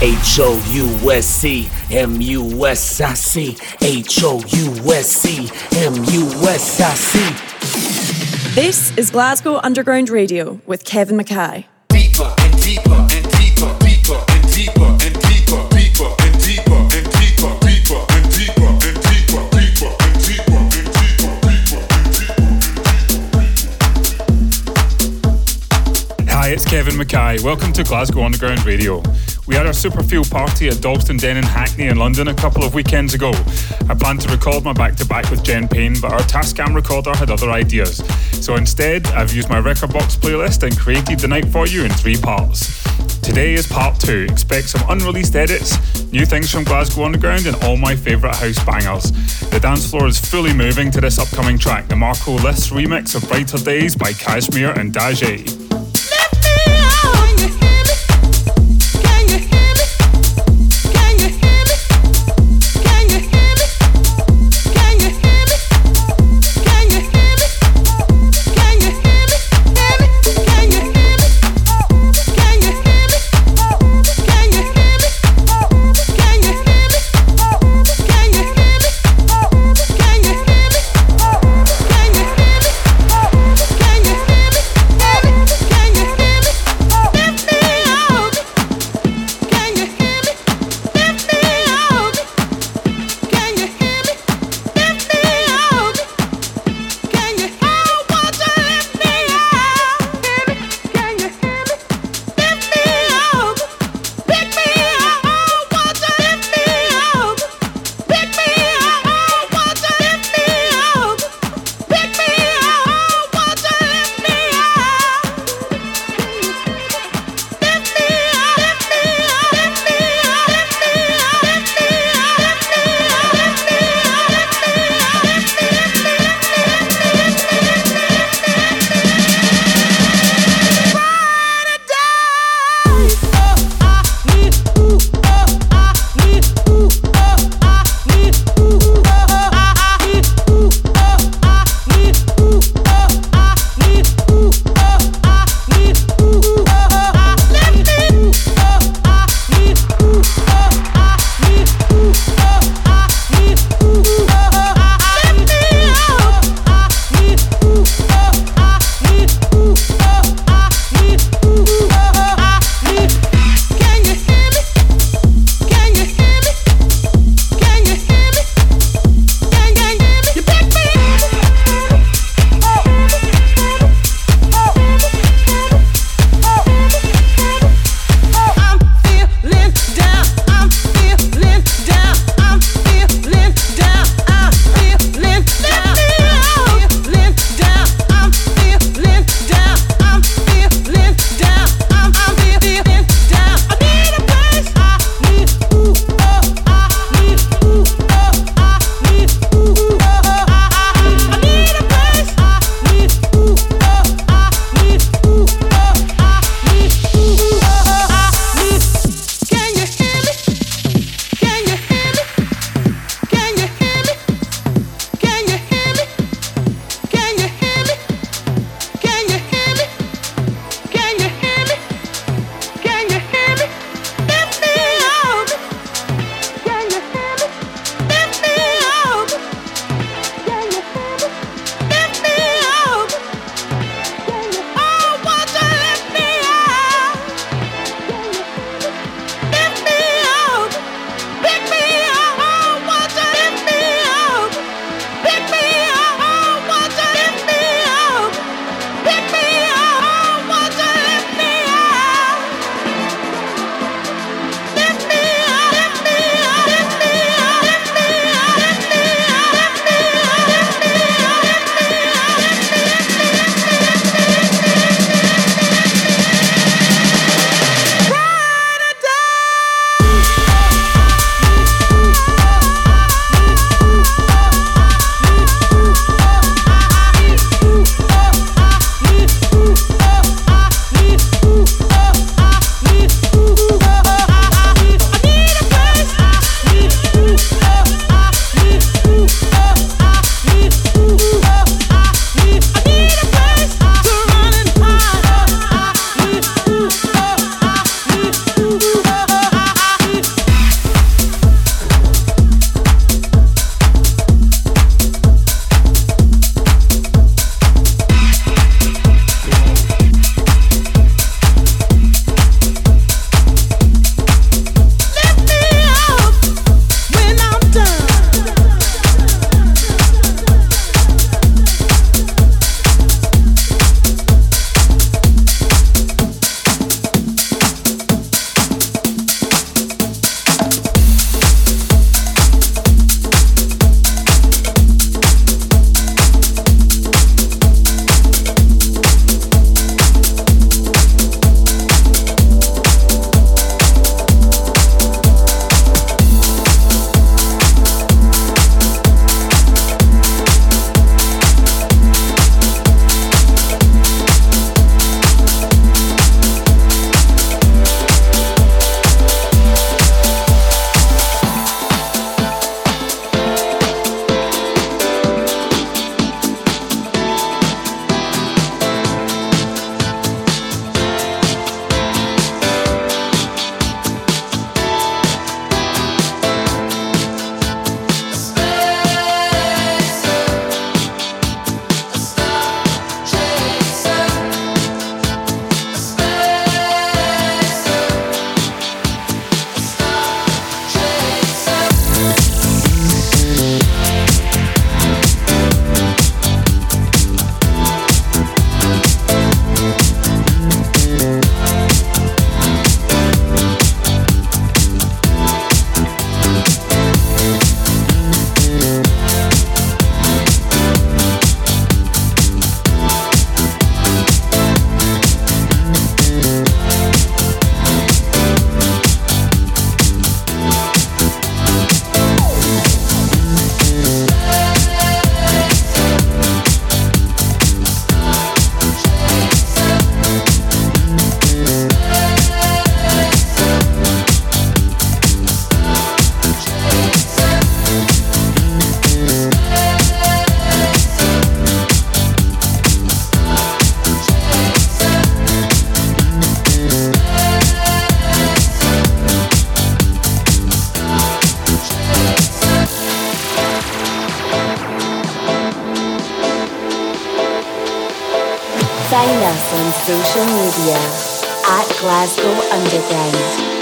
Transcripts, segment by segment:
H O U S C M U S I C H O U S C M U S I C. This is Glasgow Underground Radio with Kevin McKay. Deeper and deeper and deeper, deeper and deeper and deeper, deeper and deeper and deeper, deeper and deeper and deeper, deeper and deeper and deeper, deeper. Hi, it's Kevin McKay. Welcome to Glasgow Underground Radio. We had our Superfeel party at Dalston Den in Hackney in London a couple of weekends ago. I planned to record my back to back with Jen Payne, but our Tascam recorder had other ideas. So instead, I've used my Rekordbox playlist and created the night for you in three parts. Today is part two. Expect some unreleased edits, new things from Glasgow Underground, and all my favourite house bangers. The dance floor is fully moving to this upcoming track, the Marco Lys remix of Brighter Days by Cajmere and Dajae. Us on social media at Glasgow Underground.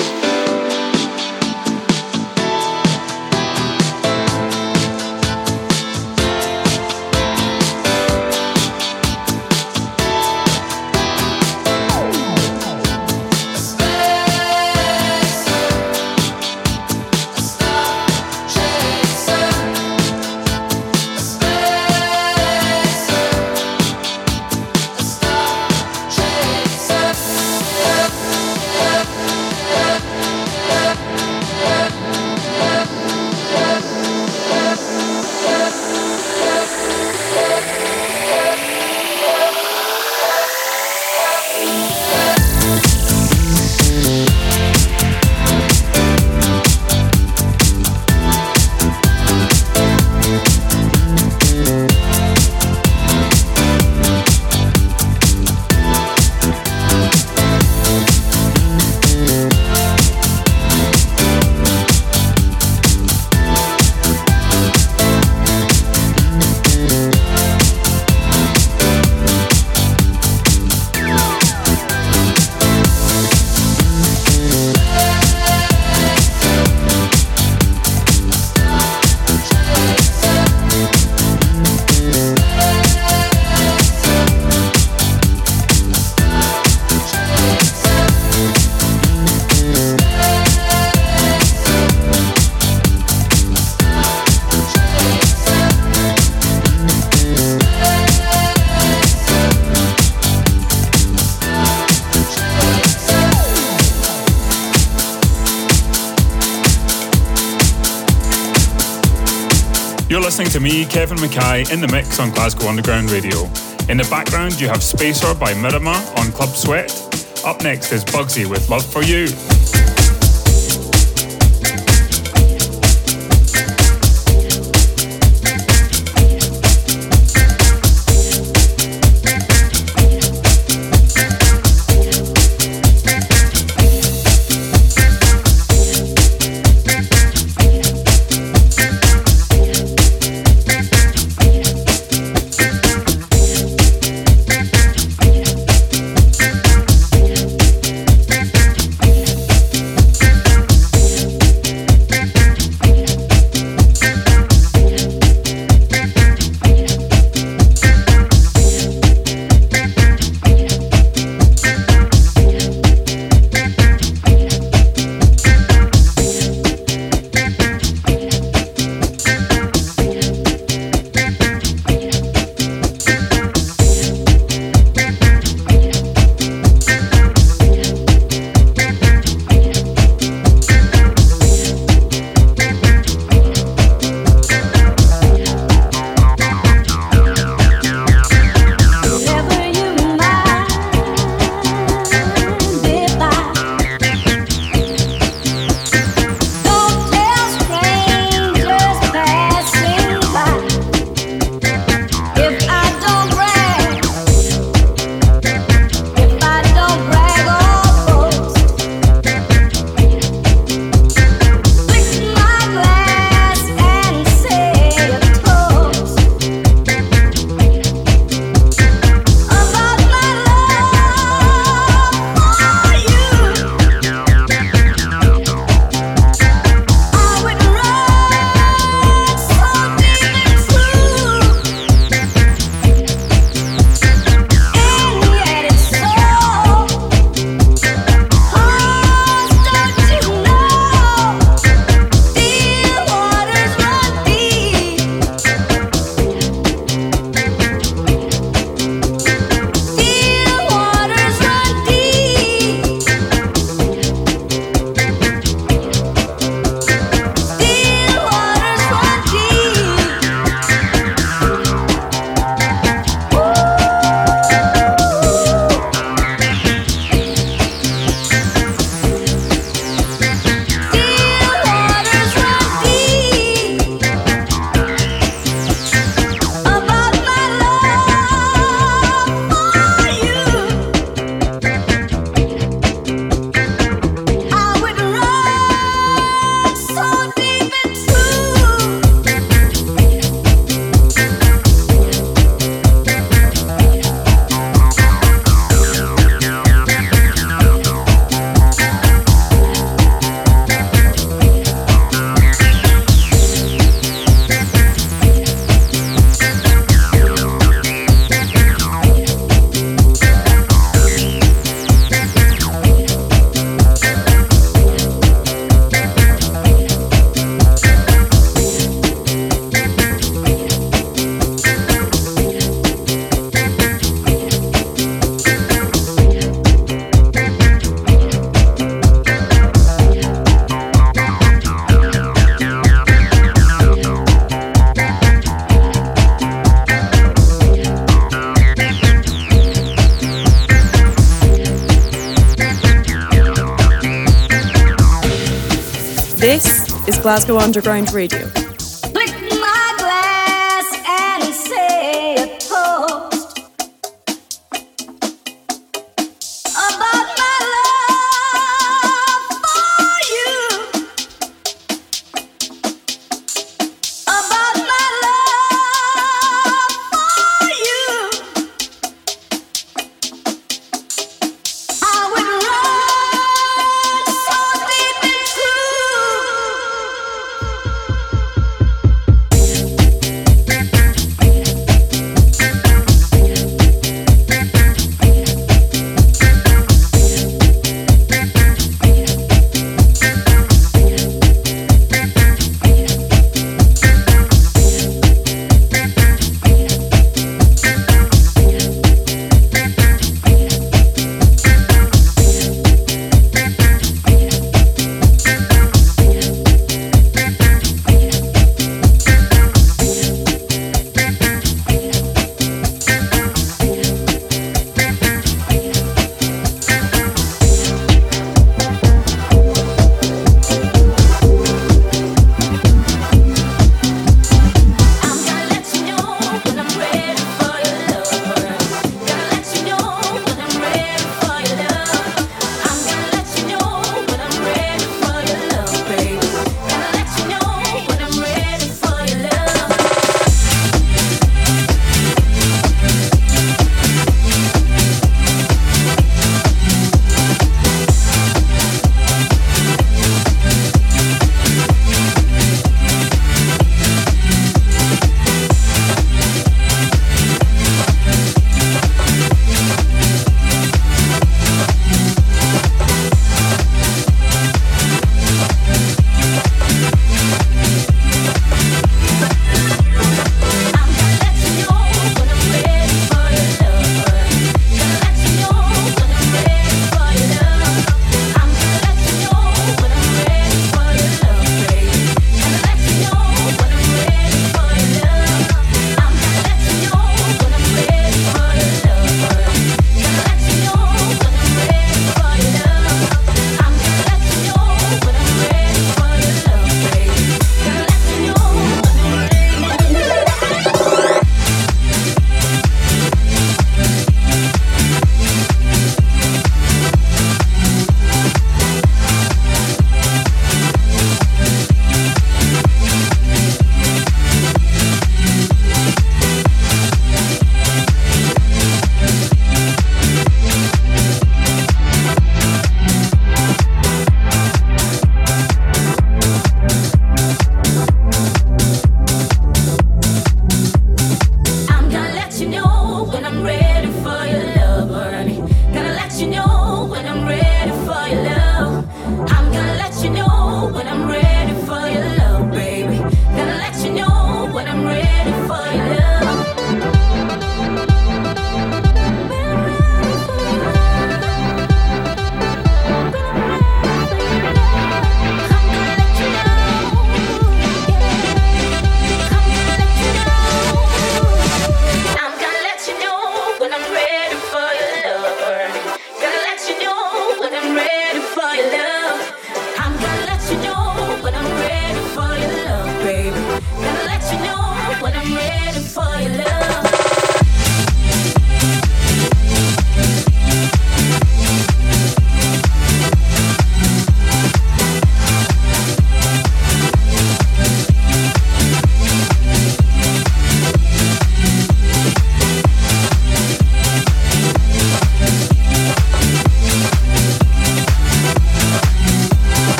Listening to me, Kevin McKay, in the mix on Glasgow Underground Radio. In the background, you have Spacer by MIRAMA on Club Sweat. Up next is Bugsy with Love for You. Glasgow Underground Radio.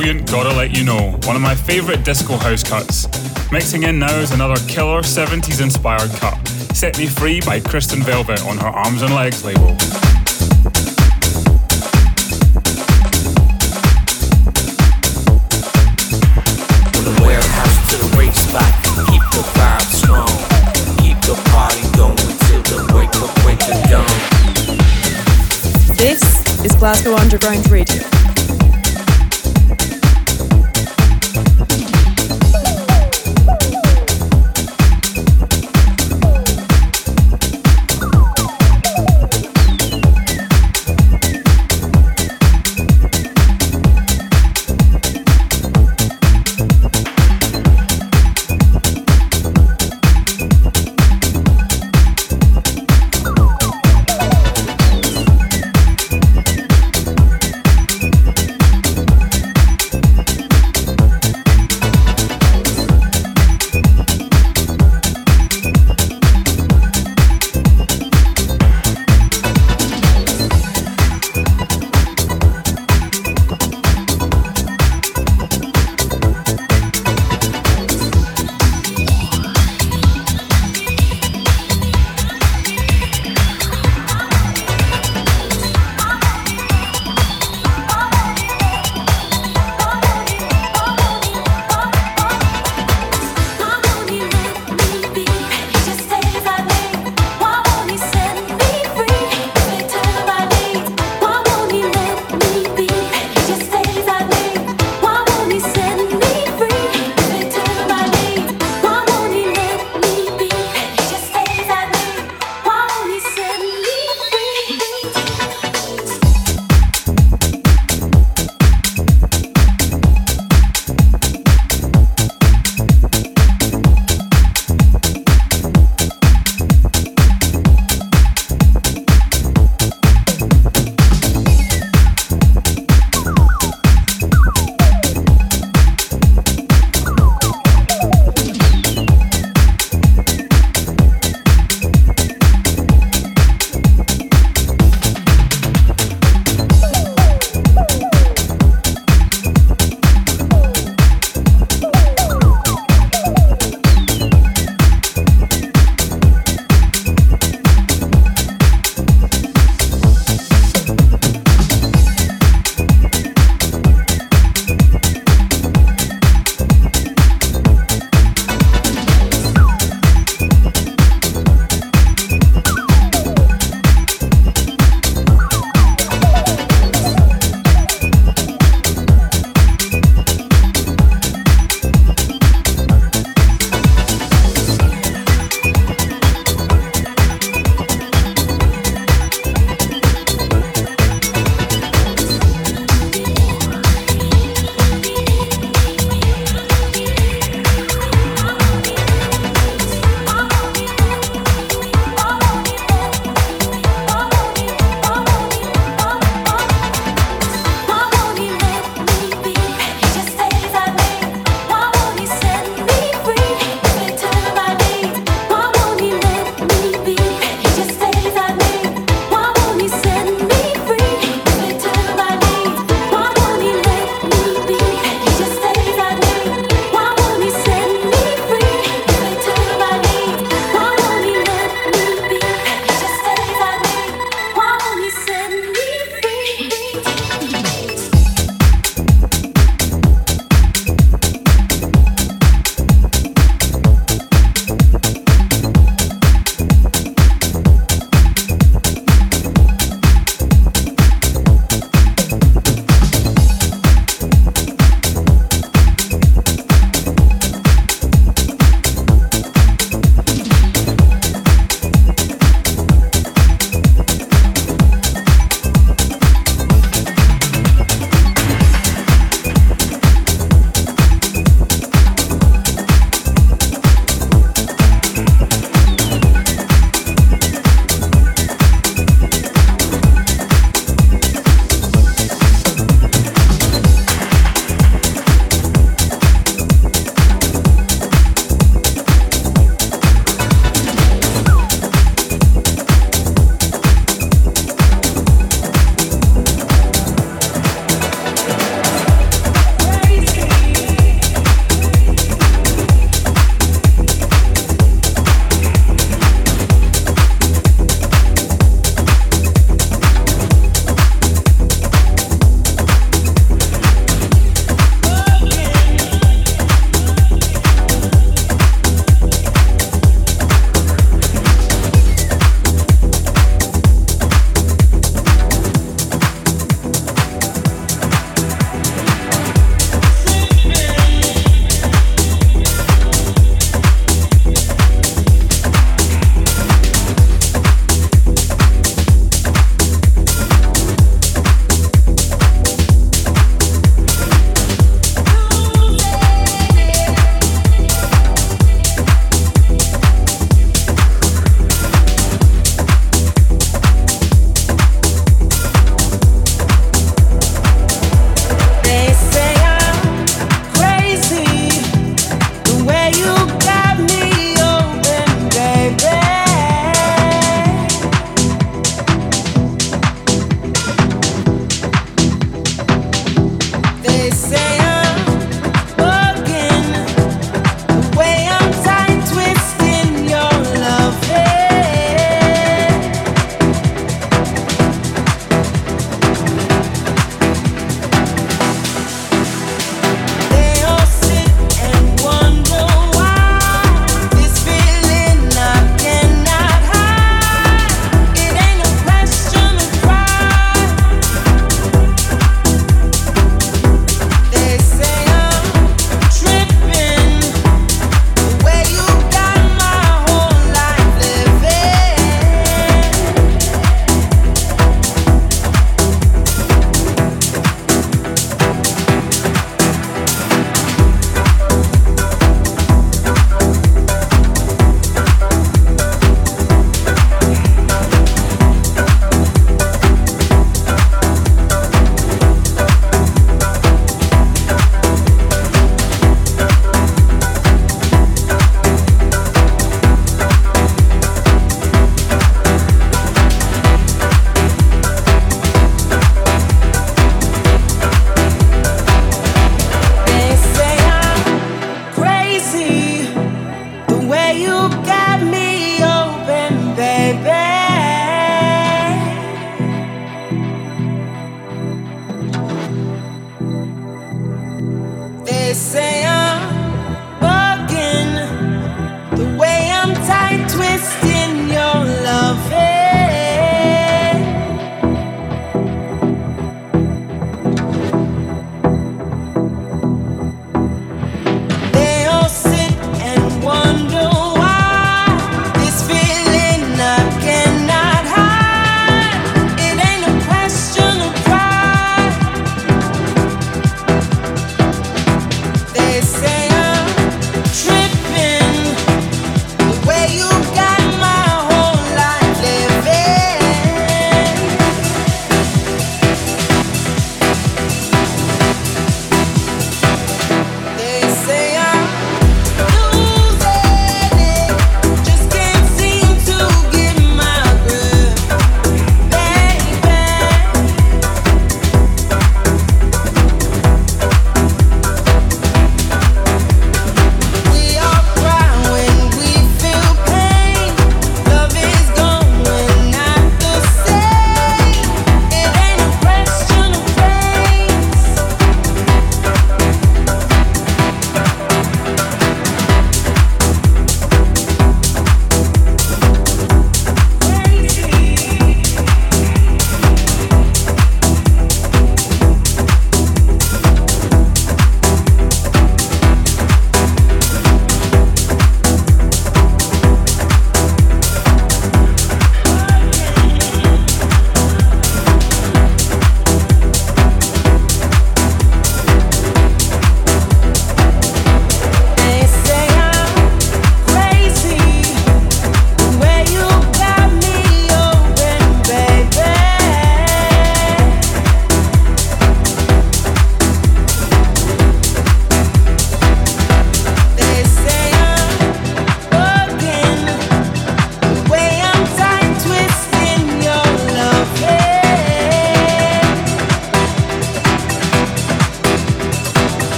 Brilliant Gonna Let You Know, one of my favourite disco house cuts. Mixing in now is another killer 70s inspired cut, Set Me Free by Kristin Velvet on her Arms and Legs label. warehouse to the race spot.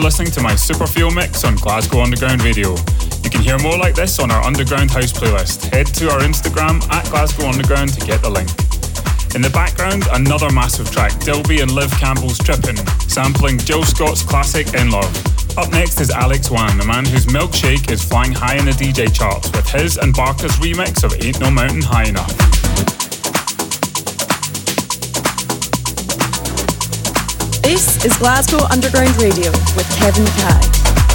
You're listening to my Super Feel mix on Glasgow Underground Radio. You can hear more like this on our Underground House playlist. Head to our Instagram at Glasgow Underground to get the link. In the background, another massive track, Dilby and Liv Campbell's Trippin', sampling Jill Scott's classic In Love. Up next is Alex Wann, the man whose milkshake is flying high in the DJ charts with his and Barka's remix of Ain't No Mountain High Enough. This is Glasgow Underground Radio with Kevin McKay.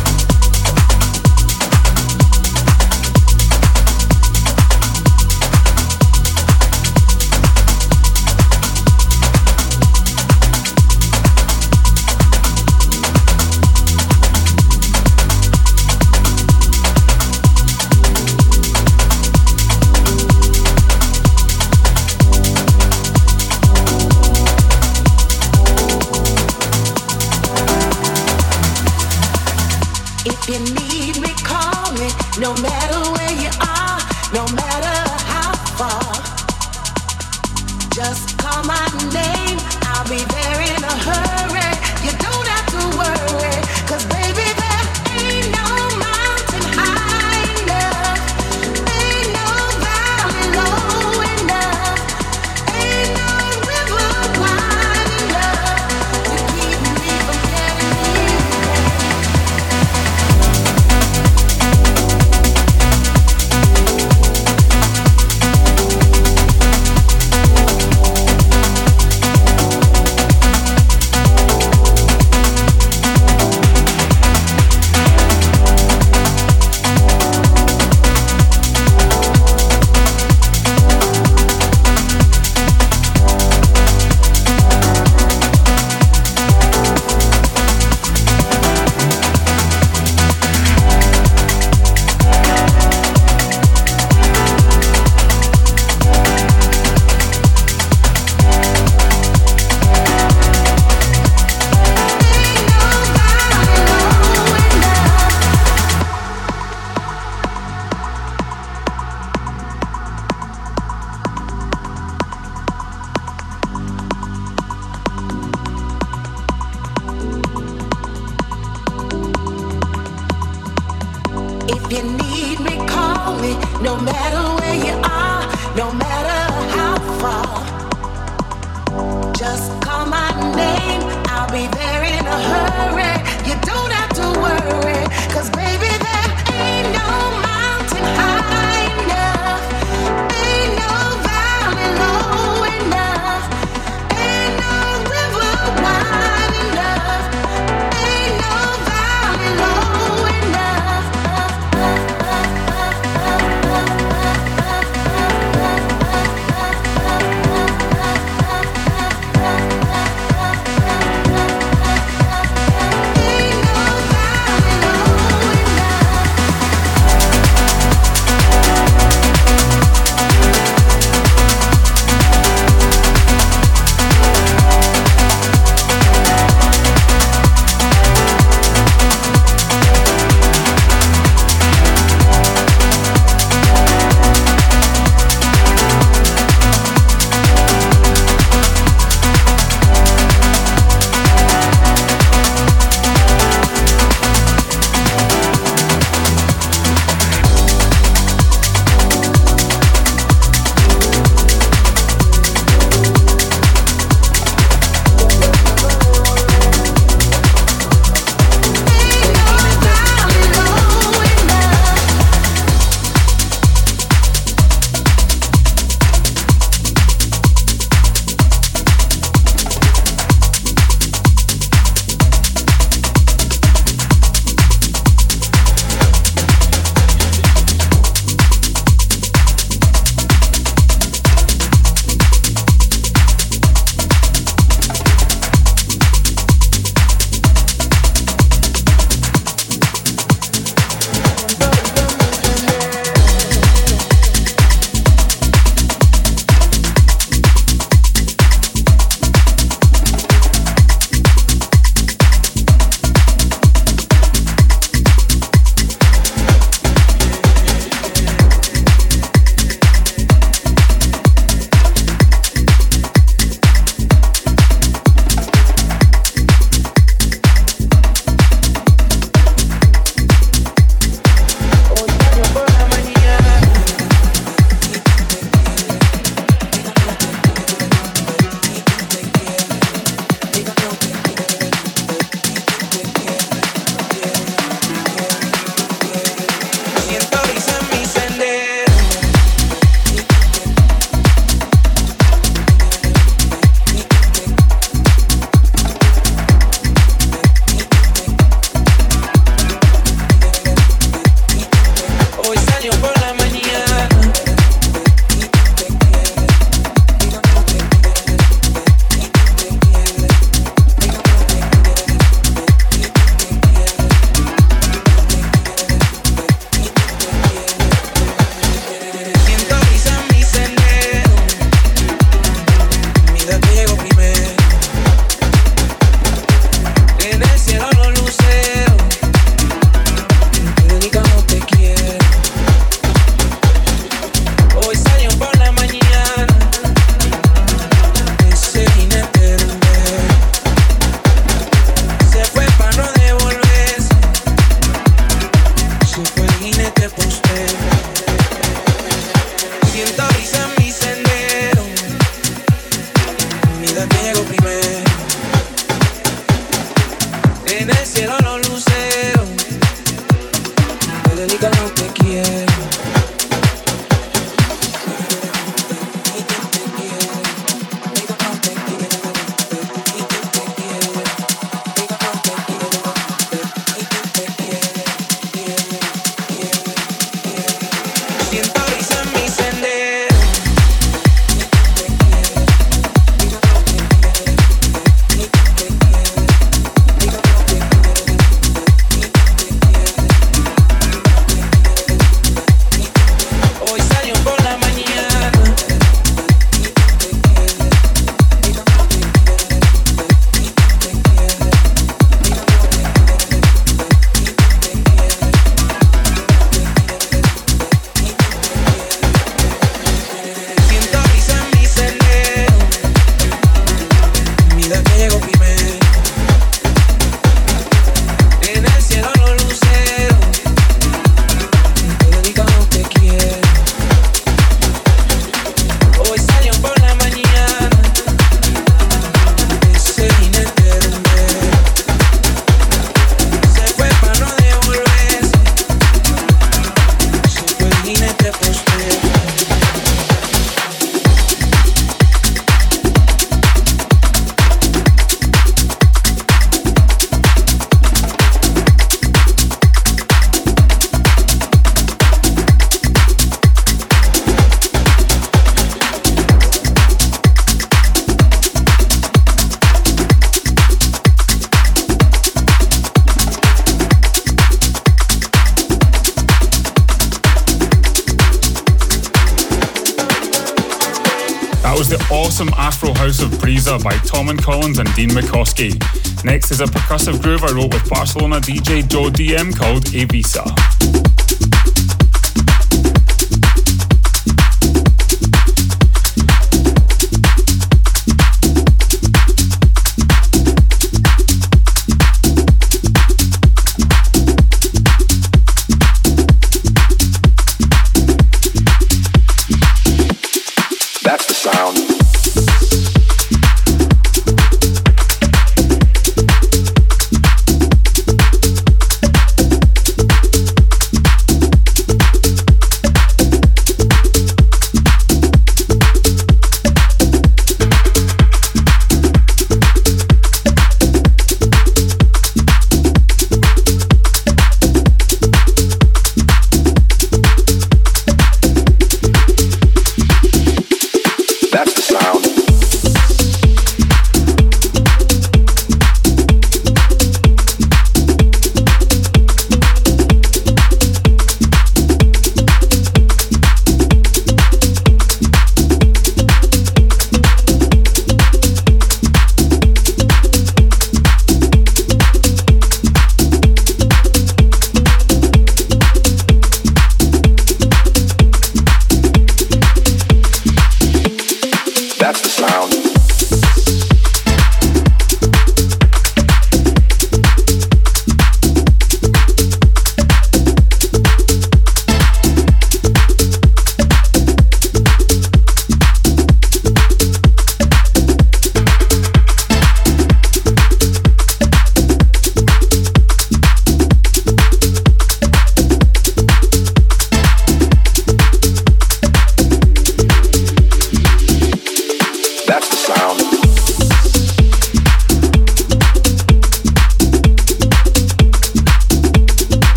en el cielo los luceros. Te dedican lo que quieren. By Tom and Collins and Dean Mickoski. Next is a percussive groove I wrote with Barcelona DJ Joe Diem called Eivissa. sound.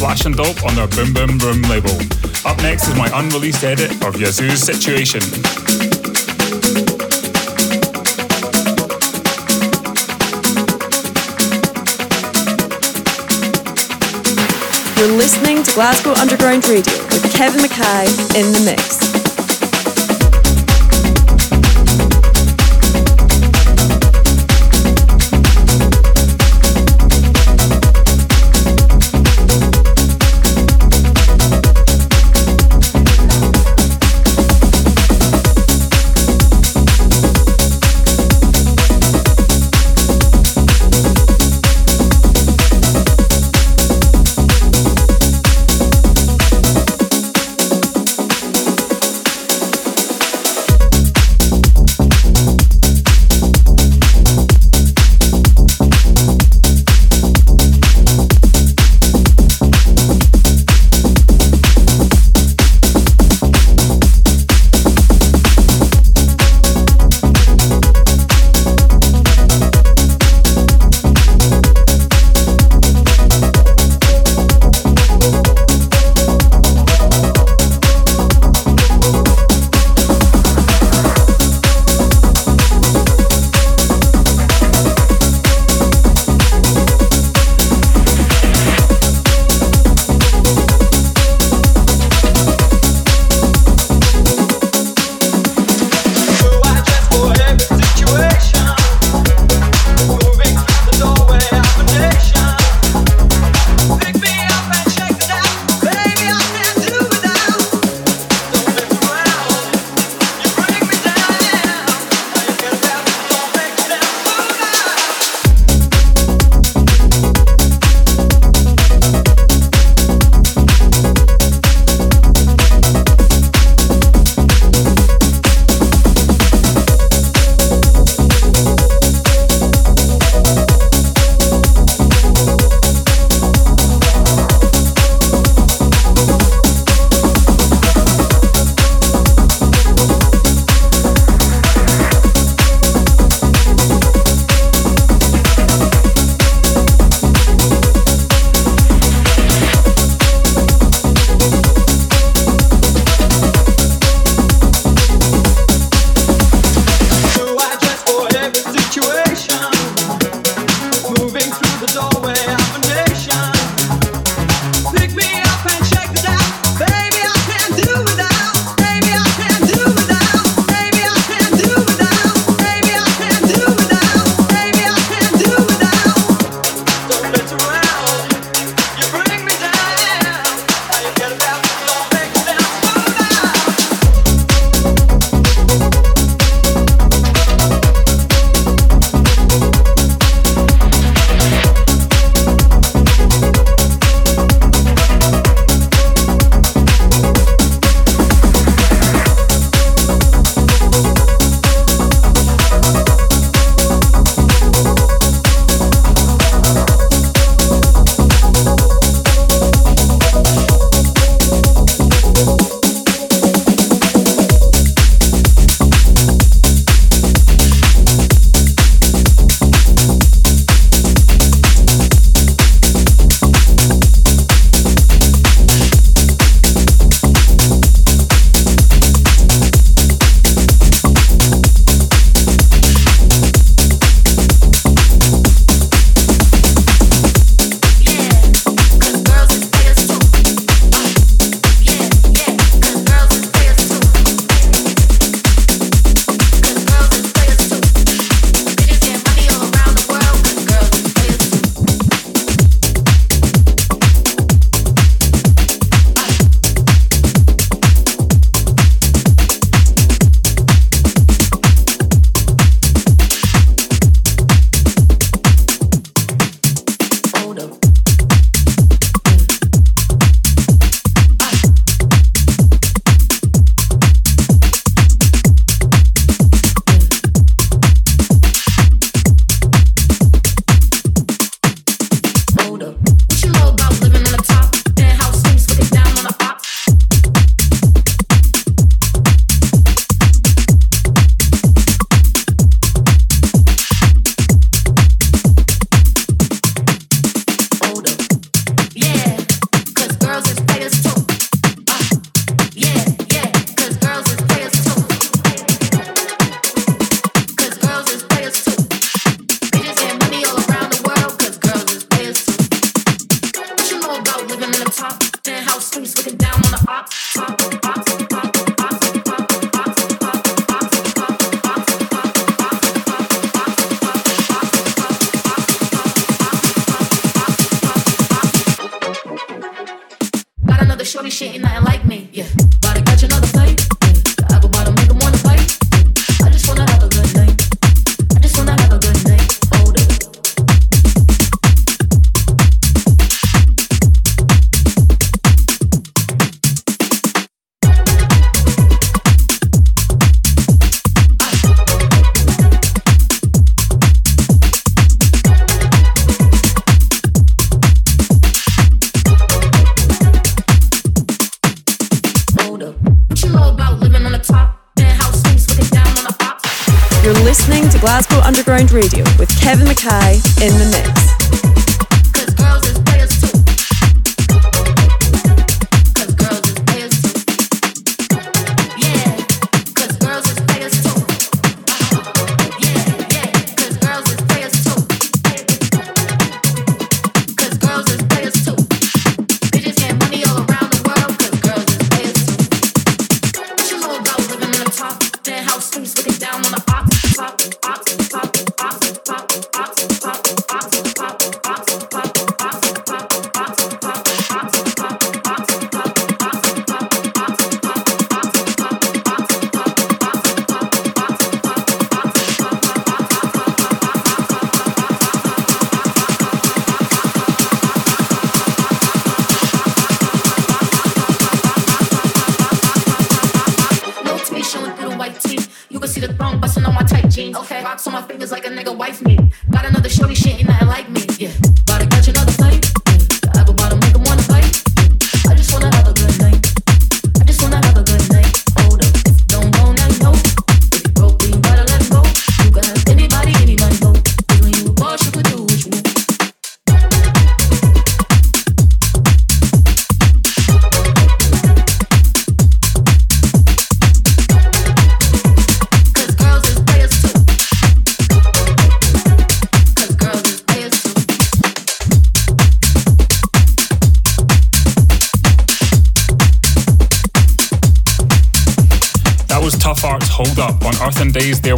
Sllash and Doppe on their Boom Boom Room label. Up next is my unreleased edit of Yazoo's Situation. You're listening to Glasgow Underground Radio with Kevin McKay in the mix.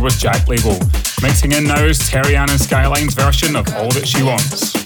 with Jack Legal? mixing in now is Terry and Skylin3's version of All That She Wants.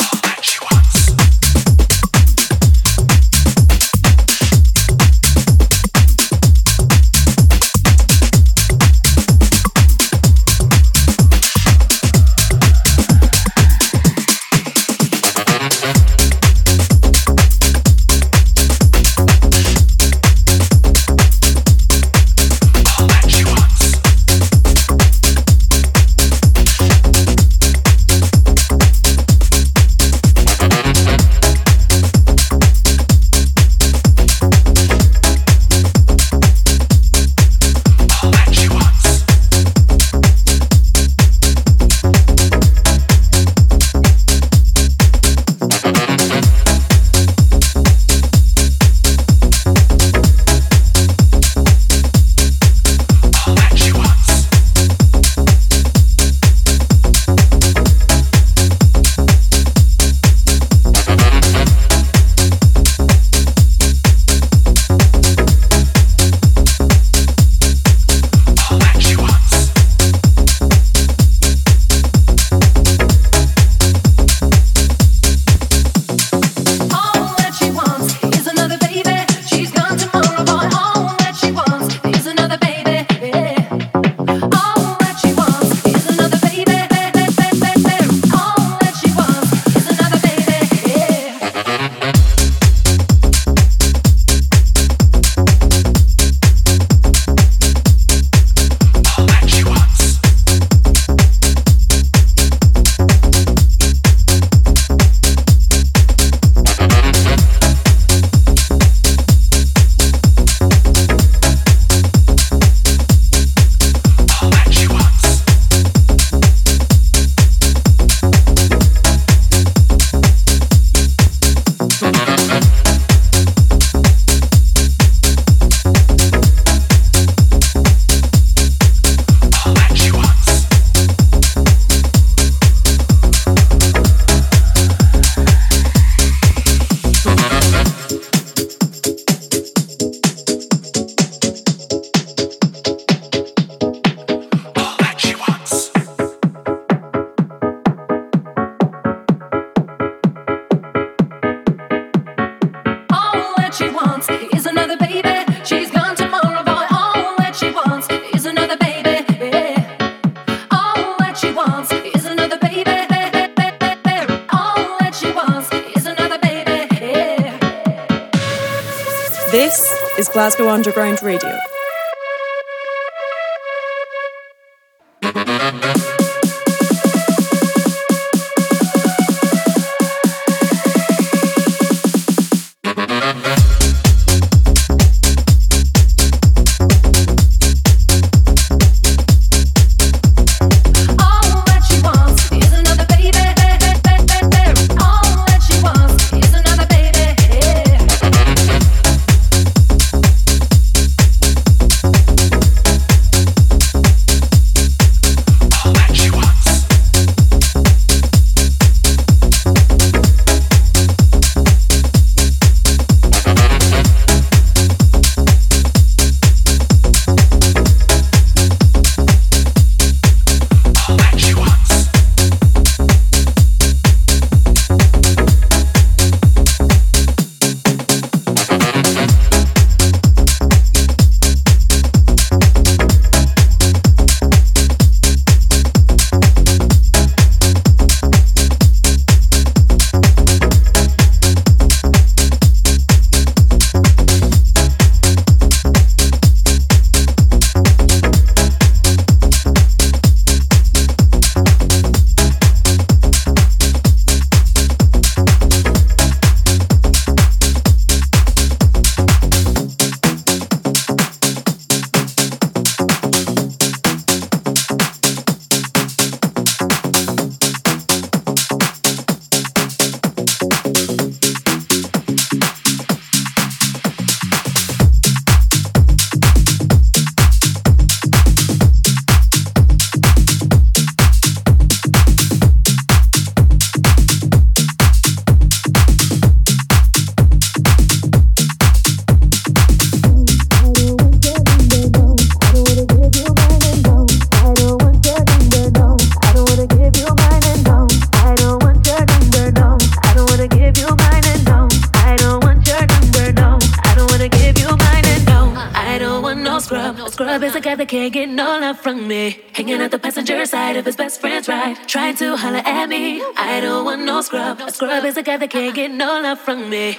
Me.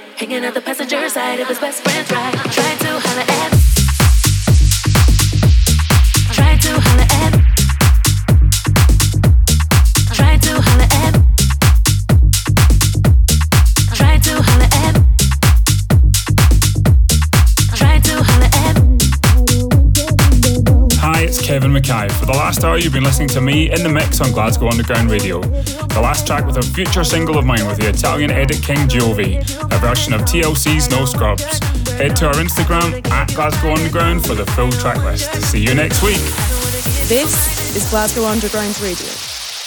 Last hour, you've been listening to me in the mix on Glasgow Underground Radio. The last track with a future single of mine with the Italian Edit King Giovi, a version of TLC's No Scrubs. Head to our Instagram at Glasgow Underground for the full track list. See you next week. This is Glasgow Underground Radio.